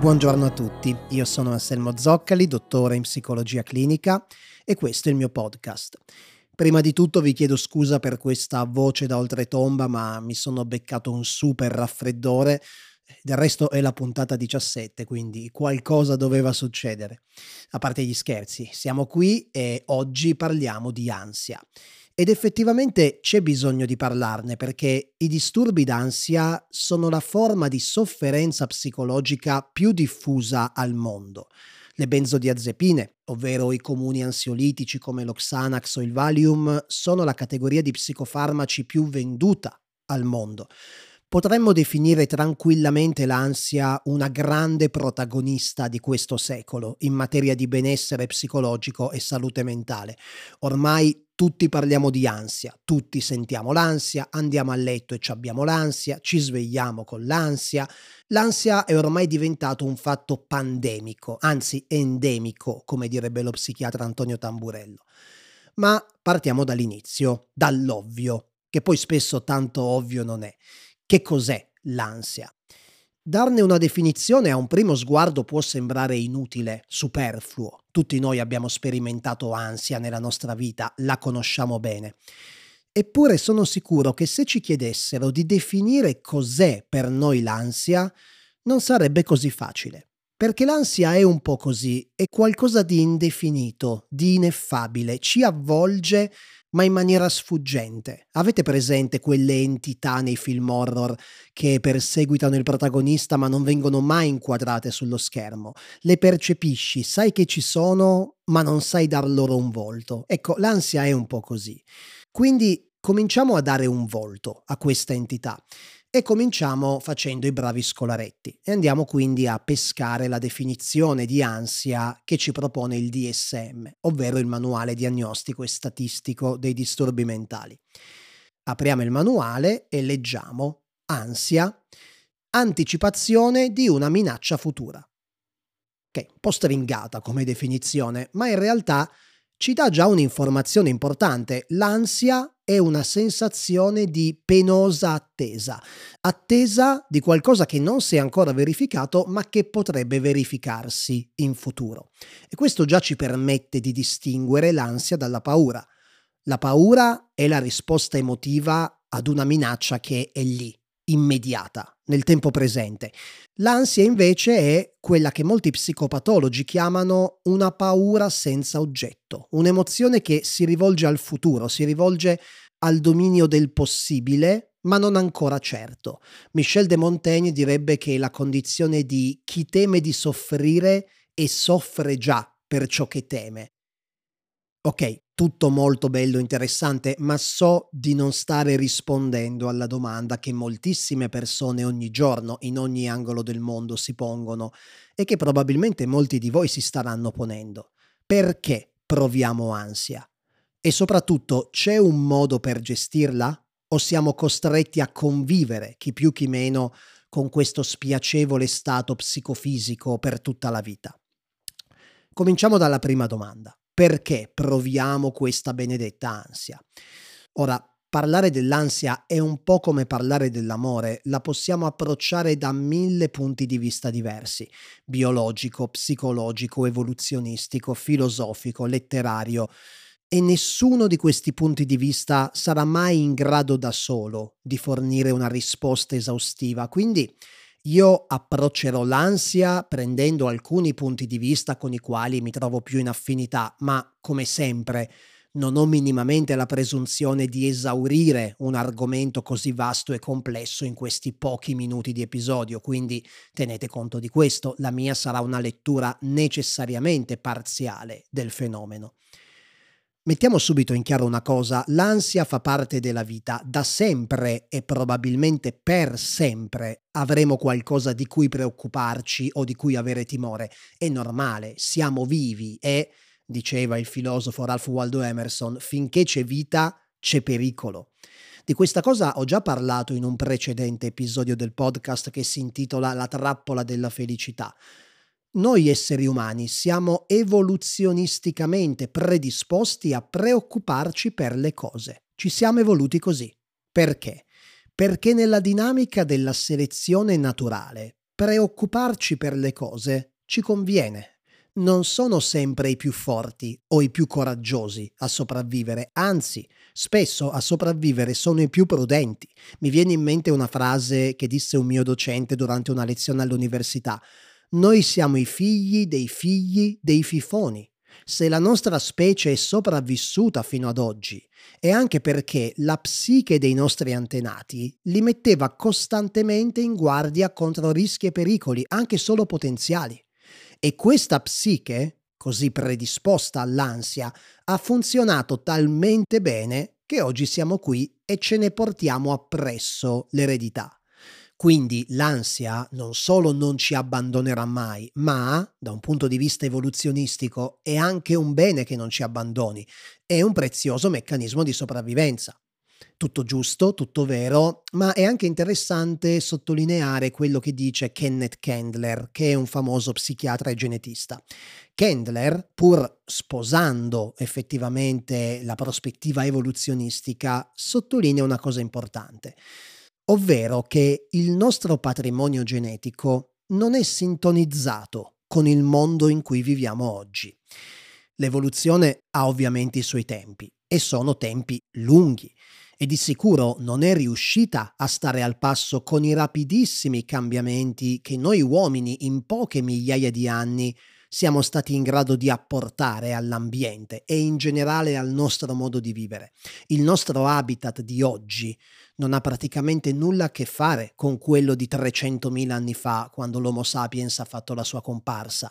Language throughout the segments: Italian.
Buongiorno a tutti, io sono Anselmo Zoccali, dottore in psicologia clinica e questo è il mio podcast. Prima di tutto vi chiedo scusa per questa voce da oltretomba, ma mi sono beccato un super raffreddore. Del resto è la puntata 17, quindi qualcosa doveva succedere. A parte gli scherzi, siamo qui e oggi parliamo di ansia. Ed effettivamente c'è bisogno di parlarne perché i disturbi d'ansia sono la forma di sofferenza psicologica più diffusa al mondo. Le benzodiazepine, ovvero i comuni ansiolitici come lo Xanax o il Valium, sono la categoria di psicofarmaci più venduta al mondo. Potremmo definire tranquillamente l'ansia una grande protagonista di questo secolo in materia di benessere psicologico e salute mentale. Ormai tutti parliamo di ansia, tutti sentiamo l'ansia, andiamo a letto e abbiamo l'ansia, ci svegliamo con l'ansia. L'ansia è ormai diventato un fatto pandemico, anzi endemico, come direbbe lo psichiatra Antonio Tamburello. Ma partiamo dall'inizio, dall'ovvio, che poi spesso tanto ovvio non è. Che cos'è l'ansia? Darne una definizione a un primo sguardo può sembrare inutile, superfluo. Tutti noi abbiamo sperimentato ansia nella nostra vita, la conosciamo bene. Eppure sono sicuro che se ci chiedessero di definire cos'è per noi l'ansia, non sarebbe così facile. Perché l'ansia è un po' così, è qualcosa di indefinito, di ineffabile, ci avvolge ma in maniera sfuggente. Avete presente quelle entità nei film horror che perseguitano il protagonista ma non vengono mai inquadrate sullo schermo? Le percepisci, sai che ci sono, ma non sai dar loro un volto. Ecco, l'ansia è un po' così. Quindi cominciamo a dare un volto a questa entità. E cominciamo facendo i bravi scolaretti e andiamo quindi a pescare la definizione di ansia che ci propone il DSM, ovvero il manuale diagnostico e statistico dei disturbi mentali. Apriamo il manuale e leggiamo ansia, anticipazione di una minaccia futura. Ok, un po' stringata come definizione, ma in realtà ci dà già un'informazione importante. L'ansia è una sensazione di penosa attesa, attesa di qualcosa che non si è ancora verificato ma che potrebbe verificarsi in futuro. E questo già ci permette di distinguere l'ansia dalla paura. La paura è la risposta emotiva ad una minaccia che è lì, immediata, nel tempo presente. L'ansia invece è quella che molti psicopatologi chiamano una paura senza oggetto, un'emozione che si rivolge al futuro, si rivolge al dominio del possibile, ma non ancora certo. Michel de Montaigne direbbe che la condizione di chi teme di soffrire e soffre già per ciò che teme. Ok, tutto molto bello, interessante, ma so di non stare rispondendo alla domanda che moltissime persone ogni giorno, in ogni angolo del mondo, si pongono e che probabilmente molti di voi si staranno ponendo. Perché proviamo ansia? E soprattutto c'è un modo per gestirla? O siamo costretti a convivere, chi più chi meno, con questo spiacevole stato psicofisico per tutta la vita? Cominciamo dalla prima domanda perché proviamo questa benedetta ansia. Ora, parlare dell'ansia è un po' come parlare dell'amore, la possiamo approcciare da mille punti di vista diversi, biologico, psicologico, evoluzionistico, filosofico, letterario, e nessuno di questi punti di vista sarà mai in grado da solo di fornire una risposta esaustiva, quindi io approccerò l'ansia prendendo alcuni punti di vista con i quali mi trovo più in affinità, ma come sempre non ho minimamente la presunzione di esaurire un argomento così vasto e complesso in questi pochi minuti di episodio, quindi tenete conto di questo, la mia sarà una lettura necessariamente parziale del fenomeno. Mettiamo subito in chiaro una cosa, l'ansia fa parte della vita, da sempre e probabilmente per sempre avremo qualcosa di cui preoccuparci o di cui avere timore. È normale, siamo vivi e, diceva il filosofo Ralph Waldo Emerson, finché c'è vita c'è pericolo. Di questa cosa ho già parlato in un precedente episodio del podcast che si intitola La trappola della felicità. Noi esseri umani siamo evoluzionisticamente predisposti a preoccuparci per le cose. Ci siamo evoluti così. Perché? Perché nella dinamica della selezione naturale preoccuparci per le cose ci conviene. Non sono sempre i più forti o i più coraggiosi a sopravvivere, anzi, spesso a sopravvivere sono i più prudenti. Mi viene in mente una frase che disse un mio docente durante una lezione all'università. Noi siamo i figli dei figli dei fifoni. Se la nostra specie è sopravvissuta fino ad oggi è anche perché la psiche dei nostri antenati li metteva costantemente in guardia contro rischi e pericoli, anche solo potenziali. E questa psiche, così predisposta all'ansia, ha funzionato talmente bene che oggi siamo qui e ce ne portiamo appresso l'eredità. Quindi l'ansia non solo non ci abbandonerà mai, ma da un punto di vista evoluzionistico è anche un bene che non ci abbandoni, è un prezioso meccanismo di sopravvivenza. Tutto giusto, tutto vero, ma è anche interessante sottolineare quello che dice Kenneth Kendler, che è un famoso psichiatra e genetista. Kendler, pur sposando effettivamente la prospettiva evoluzionistica, sottolinea una cosa importante ovvero che il nostro patrimonio genetico non è sintonizzato con il mondo in cui viviamo oggi. L'evoluzione ha ovviamente i suoi tempi e sono tempi lunghi e di sicuro non è riuscita a stare al passo con i rapidissimi cambiamenti che noi uomini in poche migliaia di anni siamo stati in grado di apportare all'ambiente e in generale al nostro modo di vivere. Il nostro habitat di oggi non ha praticamente nulla a che fare con quello di 300.000 anni fa, quando l'Homo sapiens ha fatto la sua comparsa.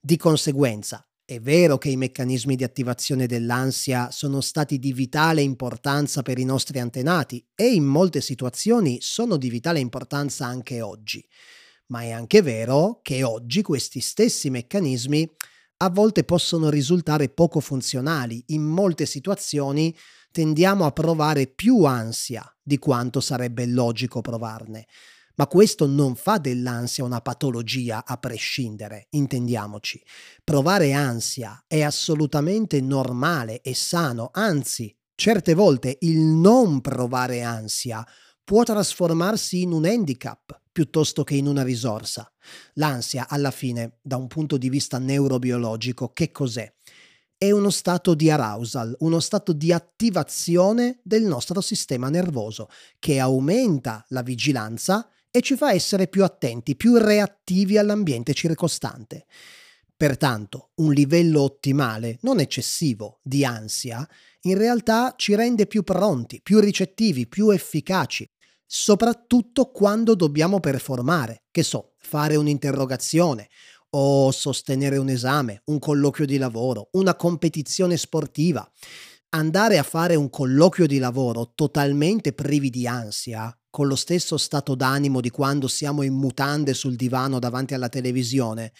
Di conseguenza, è vero che i meccanismi di attivazione dell'ansia sono stati di vitale importanza per i nostri antenati e in molte situazioni sono di vitale importanza anche oggi ma è anche vero che oggi questi stessi meccanismi a volte possono risultare poco funzionali. In molte situazioni tendiamo a provare più ansia di quanto sarebbe logico provarne. Ma questo non fa dell'ansia una patologia a prescindere, intendiamoci. Provare ansia è assolutamente normale e sano, anzi, certe volte il non provare ansia può trasformarsi in un handicap piuttosto che in una risorsa. L'ansia, alla fine, da un punto di vista neurobiologico, che cos'è? È uno stato di arousal, uno stato di attivazione del nostro sistema nervoso che aumenta la vigilanza e ci fa essere più attenti, più reattivi all'ambiente circostante. Pertanto, un livello ottimale, non eccessivo, di ansia, in realtà ci rende più pronti, più ricettivi, più efficaci soprattutto quando dobbiamo performare, che so, fare un'interrogazione o sostenere un esame, un colloquio di lavoro, una competizione sportiva. Andare a fare un colloquio di lavoro totalmente privi di ansia, con lo stesso stato d'animo di quando siamo in mutande sul divano davanti alla televisione,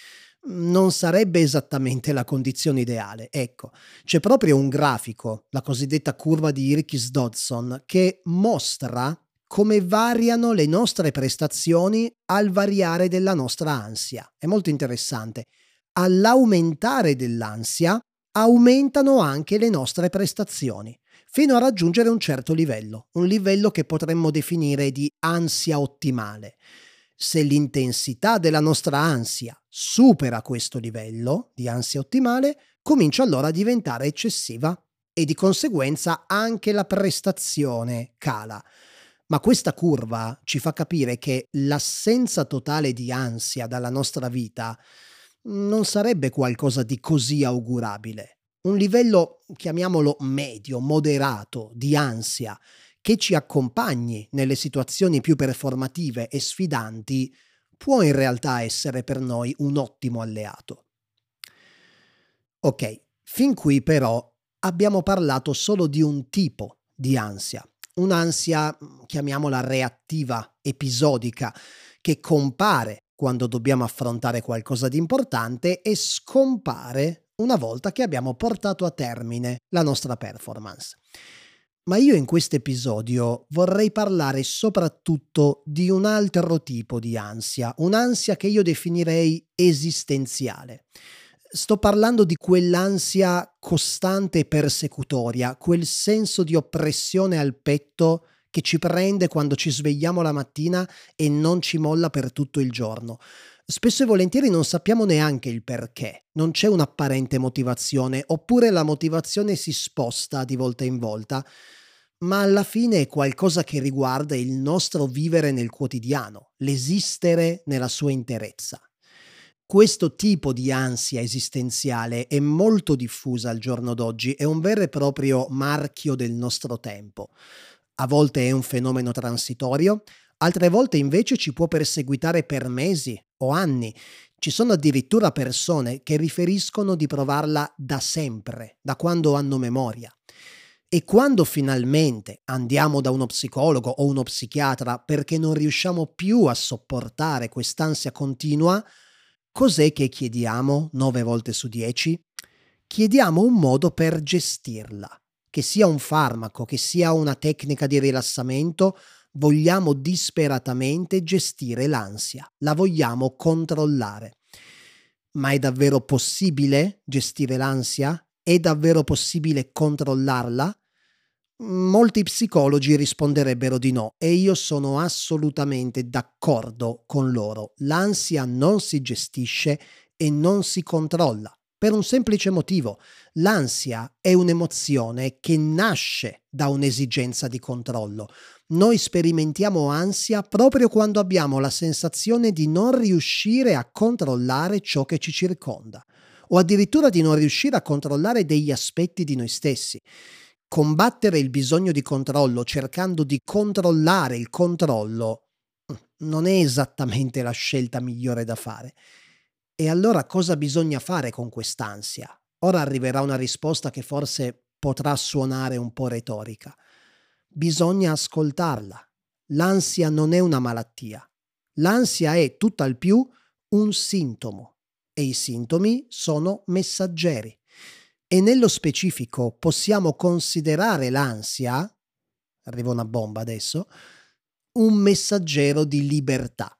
non sarebbe esattamente la condizione ideale. Ecco, c'è proprio un grafico, la cosiddetta curva di Irkis-Dodson, che mostra come variano le nostre prestazioni al variare della nostra ansia. È molto interessante. All'aumentare dell'ansia aumentano anche le nostre prestazioni, fino a raggiungere un certo livello, un livello che potremmo definire di ansia ottimale. Se l'intensità della nostra ansia supera questo livello di ansia ottimale, comincia allora a diventare eccessiva e di conseguenza anche la prestazione cala. Ma questa curva ci fa capire che l'assenza totale di ansia dalla nostra vita non sarebbe qualcosa di così augurabile. Un livello, chiamiamolo medio, moderato, di ansia, che ci accompagni nelle situazioni più performative e sfidanti, può in realtà essere per noi un ottimo alleato. Ok, fin qui però abbiamo parlato solo di un tipo di ansia, un'ansia, chiamiamola reattiva, episodica, che compare quando dobbiamo affrontare qualcosa di importante e scompare una volta che abbiamo portato a termine la nostra performance. Ma io in questo episodio vorrei parlare soprattutto di un altro tipo di ansia, un'ansia che io definirei esistenziale. Sto parlando di quell'ansia costante e persecutoria, quel senso di oppressione al petto che ci prende quando ci svegliamo la mattina e non ci molla per tutto il giorno. Spesso e volentieri non sappiamo neanche il perché, non c'è un'apparente motivazione, oppure la motivazione si sposta di volta in volta, ma alla fine è qualcosa che riguarda il nostro vivere nel quotidiano, l'esistere nella sua interezza. Questo tipo di ansia esistenziale è molto diffusa al giorno d'oggi, è un vero e proprio marchio del nostro tempo. A volte è un fenomeno transitorio, altre volte invece ci può perseguitare per mesi o anni. Ci sono addirittura persone che riferiscono di provarla da sempre, da quando hanno memoria. E quando finalmente andiamo da uno psicologo o uno psichiatra perché non riusciamo più a sopportare quest'ansia continua, cos'è che chiediamo 9 volte su 10? Chiediamo un modo per gestirla, che sia un farmaco, che sia una tecnica di rilassamento, vogliamo disperatamente gestire l'ansia, la vogliamo controllare. Ma è davvero possibile gestire l'ansia? È davvero possibile controllarla? Molti psicologi risponderebbero di no e io sono assolutamente d'accordo con loro. L'ansia non si gestisce e non si controlla. Per un semplice motivo, l'ansia è un'emozione che nasce da un'esigenza di controllo. Noi sperimentiamo ansia proprio quando abbiamo la sensazione di non riuscire a controllare ciò che ci circonda o addirittura di non riuscire a controllare degli aspetti di noi stessi combattere il bisogno di controllo cercando di controllare il controllo mm, non è esattamente la scelta migliore da fare. E allora cosa bisogna fare con quest'ansia? Ora arriverà una risposta che forse potrà suonare un po' retorica. Bisogna ascoltarla. L'ansia non è una malattia. L'ansia è tutt'al più un sintomo e i sintomi sono messaggeri. E nello specifico possiamo considerare l'ansia, arriva una bomba adesso, un messaggero di libertà.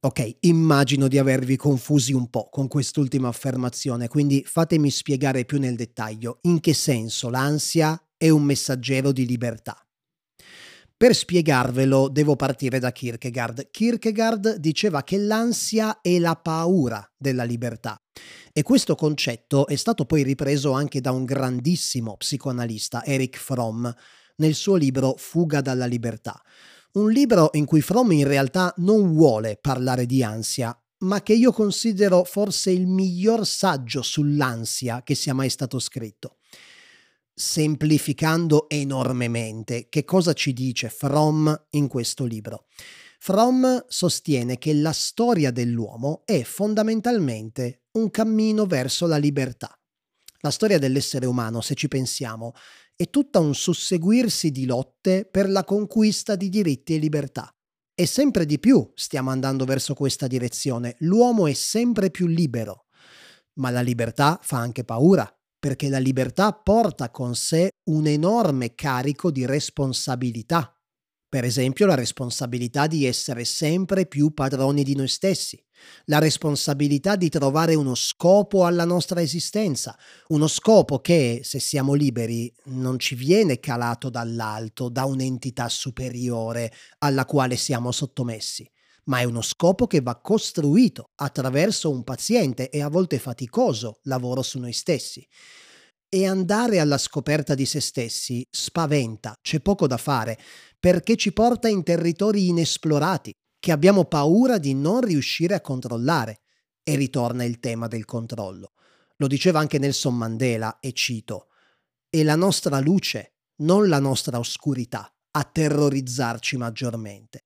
Ok, immagino di avervi confusi un po' con quest'ultima affermazione, quindi fatemi spiegare più nel dettaglio in che senso l'ansia è un messaggero di libertà. Per spiegarvelo devo partire da Kierkegaard. Kierkegaard diceva che l'ansia è la paura della libertà e questo concetto è stato poi ripreso anche da un grandissimo psicoanalista, Erich Fromm, nel suo libro Fuga dalla libertà. Un libro in cui Fromm in realtà non vuole parlare di ansia, ma che io considero forse il miglior saggio sull'ansia che sia mai stato scritto semplificando enormemente. Che cosa ci dice Fromm in questo libro? Fromm sostiene che la storia dell'uomo è fondamentalmente un cammino verso la libertà. La storia dell'essere umano, se ci pensiamo, è tutta un susseguirsi di lotte per la conquista di diritti e libertà. E sempre di più stiamo andando verso questa direzione. L'uomo è sempre più libero. Ma la libertà fa anche paura, perché la libertà porta con sé un enorme carico di responsabilità. Per esempio la responsabilità di essere sempre più padroni di noi stessi, la responsabilità di trovare uno scopo alla nostra esistenza, uno scopo che, se siamo liberi, non ci viene calato dall'alto, da un'entità superiore alla quale siamo sottomessi, ma è uno scopo che va costruito attraverso un paziente e a volte faticoso lavoro su noi stessi. E andare alla scoperta di se stessi spaventa, c'è poco da fare, perché ci porta in territori inesplorati, che abbiamo paura di non riuscire a controllare. E ritorna il tema del controllo. Lo diceva anche Nelson Mandela, e cito, è la nostra luce, non la nostra oscurità, a terrorizzarci maggiormente.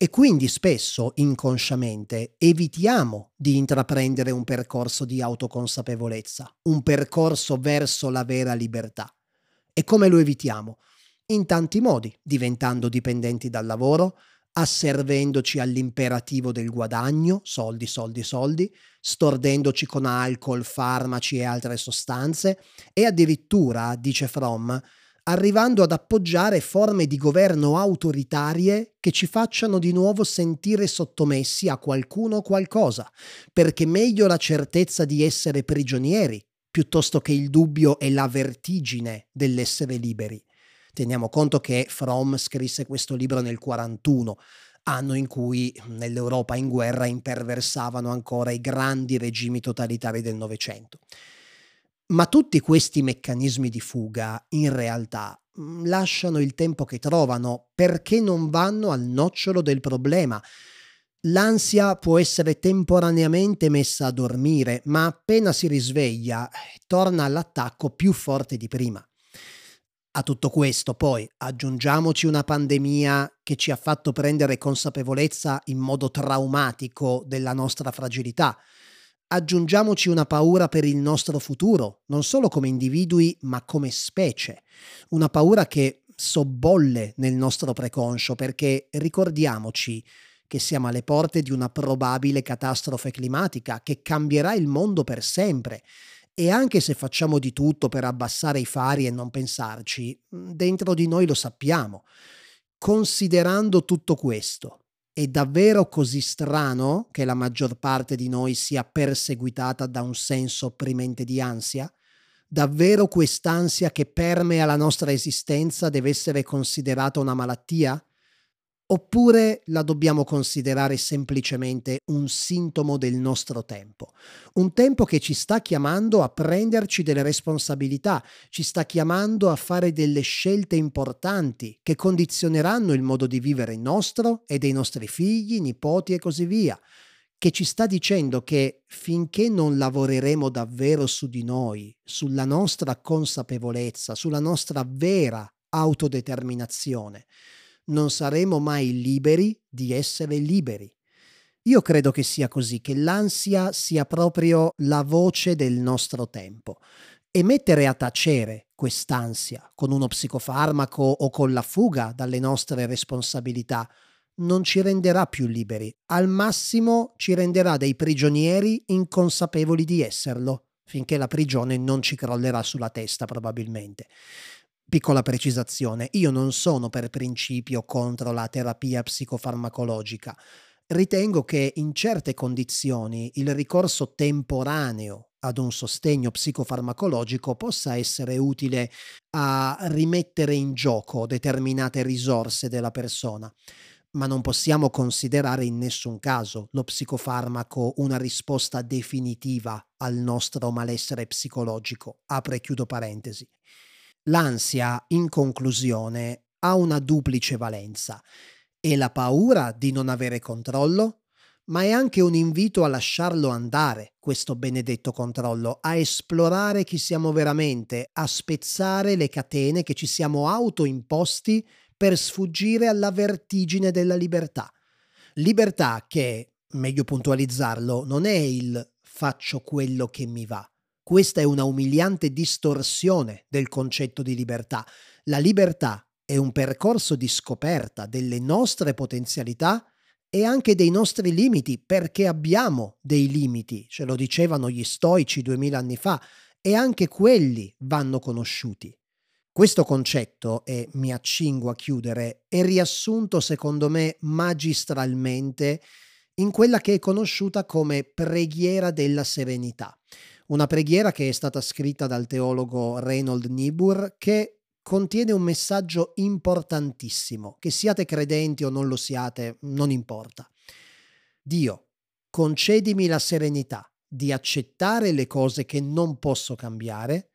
E quindi spesso, inconsciamente, evitiamo di intraprendere un percorso di autoconsapevolezza, un percorso verso la vera libertà. E come lo evitiamo? In tanti modi, diventando dipendenti dal lavoro, asservendoci all'imperativo del guadagno, soldi, soldi, soldi, stordendoci con alcol, farmaci e altre sostanze e addirittura, dice Fromm, arrivando ad appoggiare forme di governo autoritarie che ci facciano di nuovo sentire sottomessi a qualcuno o qualcosa, perché meglio la certezza di essere prigionieri piuttosto che il dubbio e la vertigine dell'essere liberi. Teniamo conto che Fromm scrisse questo libro nel 41, anno in cui nell'Europa in guerra imperversavano ancora i grandi regimi totalitari del Novecento. Ma tutti questi meccanismi di fuga in realtà mm, lasciano il tempo che trovano perché non vanno al nocciolo del problema. L'ansia può essere temporaneamente messa a dormire, ma appena si risveglia torna all'attacco più forte di prima. A tutto questo poi aggiungiamoci una pandemia che ci ha fatto prendere consapevolezza in modo traumatico della nostra fragilità. Aggiungiamoci una paura per il nostro futuro, non solo come individui, ma come specie. Una paura che sobbolle nel nostro preconscio perché ricordiamoci che siamo alle porte di una probabile catastrofe climatica che cambierà il mondo per sempre e anche se facciamo di tutto per abbassare i fari e non pensarci, dentro di noi lo sappiamo. Considerando tutto questo, è davvero così strano che la maggior parte di noi sia perseguitata da un senso opprimente di ansia? Davvero quest'ansia che permea la nostra esistenza deve essere considerata una malattia? Oppure la dobbiamo considerare semplicemente un sintomo del nostro tempo? Un tempo che ci sta chiamando a prenderci delle responsabilità, ci sta chiamando a fare delle scelte importanti che condizioneranno il modo di vivere nostro e dei nostri figli, nipoti e così via, che ci sta dicendo che finché non lavoreremo davvero su di noi, sulla nostra consapevolezza, sulla nostra vera autodeterminazione, non saremo mai liberi di essere liberi. Io credo che sia così, che l'ansia sia proprio la voce del nostro tempo e mettere a tacere quest'ansia con uno psicofarmaco o con la fuga dalle nostre responsabilità non ci renderà più liberi, al massimo ci renderà dei prigionieri inconsapevoli di esserlo, finché la prigione non ci crollerà sulla testa probabilmente. Piccola precisazione, io non sono per principio contro la terapia psicofarmacologica. Ritengo che in certe condizioni il ricorso temporaneo ad un sostegno psicofarmacologico possa essere utile a rimettere in gioco determinate risorse della persona, ma non possiamo considerare in nessun caso lo psicofarmaco una risposta definitiva al nostro malessere psicologico. Apre e chiudo parentesi. L'ansia, in conclusione, ha una duplice valenza. È la paura di non avere controllo, ma è anche un invito a lasciarlo andare, questo benedetto controllo, a esplorare chi siamo veramente, a spezzare le catene che ci siamo autoimposti per sfuggire alla vertigine della libertà. Libertà che, meglio puntualizzarlo, non è il faccio quello che mi va, questa è una umiliante distorsione del concetto di libertà. La libertà è un percorso di scoperta delle nostre potenzialità e anche dei nostri limiti, perché abbiamo dei limiti, ce lo dicevano gli stoici duemila anni fa, e anche quelli vanno conosciuti. Questo concetto, e mi accingo a chiudere, è riassunto secondo me magistralmente in quella che è conosciuta come preghiera della serenità una preghiera che è stata scritta dal teologo Reynold Niebuhr che contiene un messaggio importantissimo, che siate credenti o non lo siate, non importa. Dio, concedimi la serenità di accettare le cose che non posso cambiare,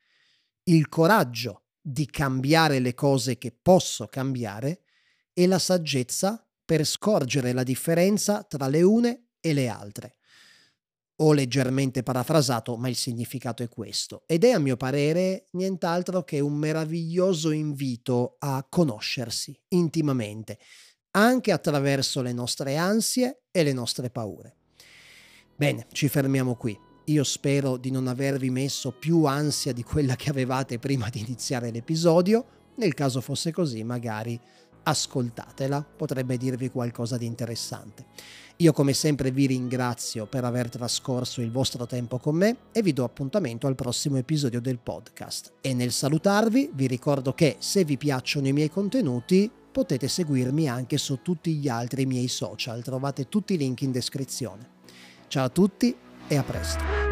il coraggio di cambiare le cose che posso cambiare e la saggezza per scorgere la differenza tra le une e le altre o leggermente parafrasato, ma il significato è questo. Ed è a mio parere nient'altro che un meraviglioso invito a conoscersi intimamente, anche attraverso le nostre ansie e le nostre paure. Bene, ci fermiamo qui. Io spero di non avervi messo più ansia di quella che avevate prima di iniziare l'episodio. Nel caso fosse così, magari ascoltatela, potrebbe dirvi qualcosa di interessante. Io come sempre vi ringrazio per aver trascorso il vostro tempo con me e vi do appuntamento al prossimo episodio del podcast. E nel salutarvi vi ricordo che se vi piacciono i miei contenuti potete seguirmi anche su tutti gli altri miei social, trovate tutti i link in descrizione. Ciao a tutti e a presto.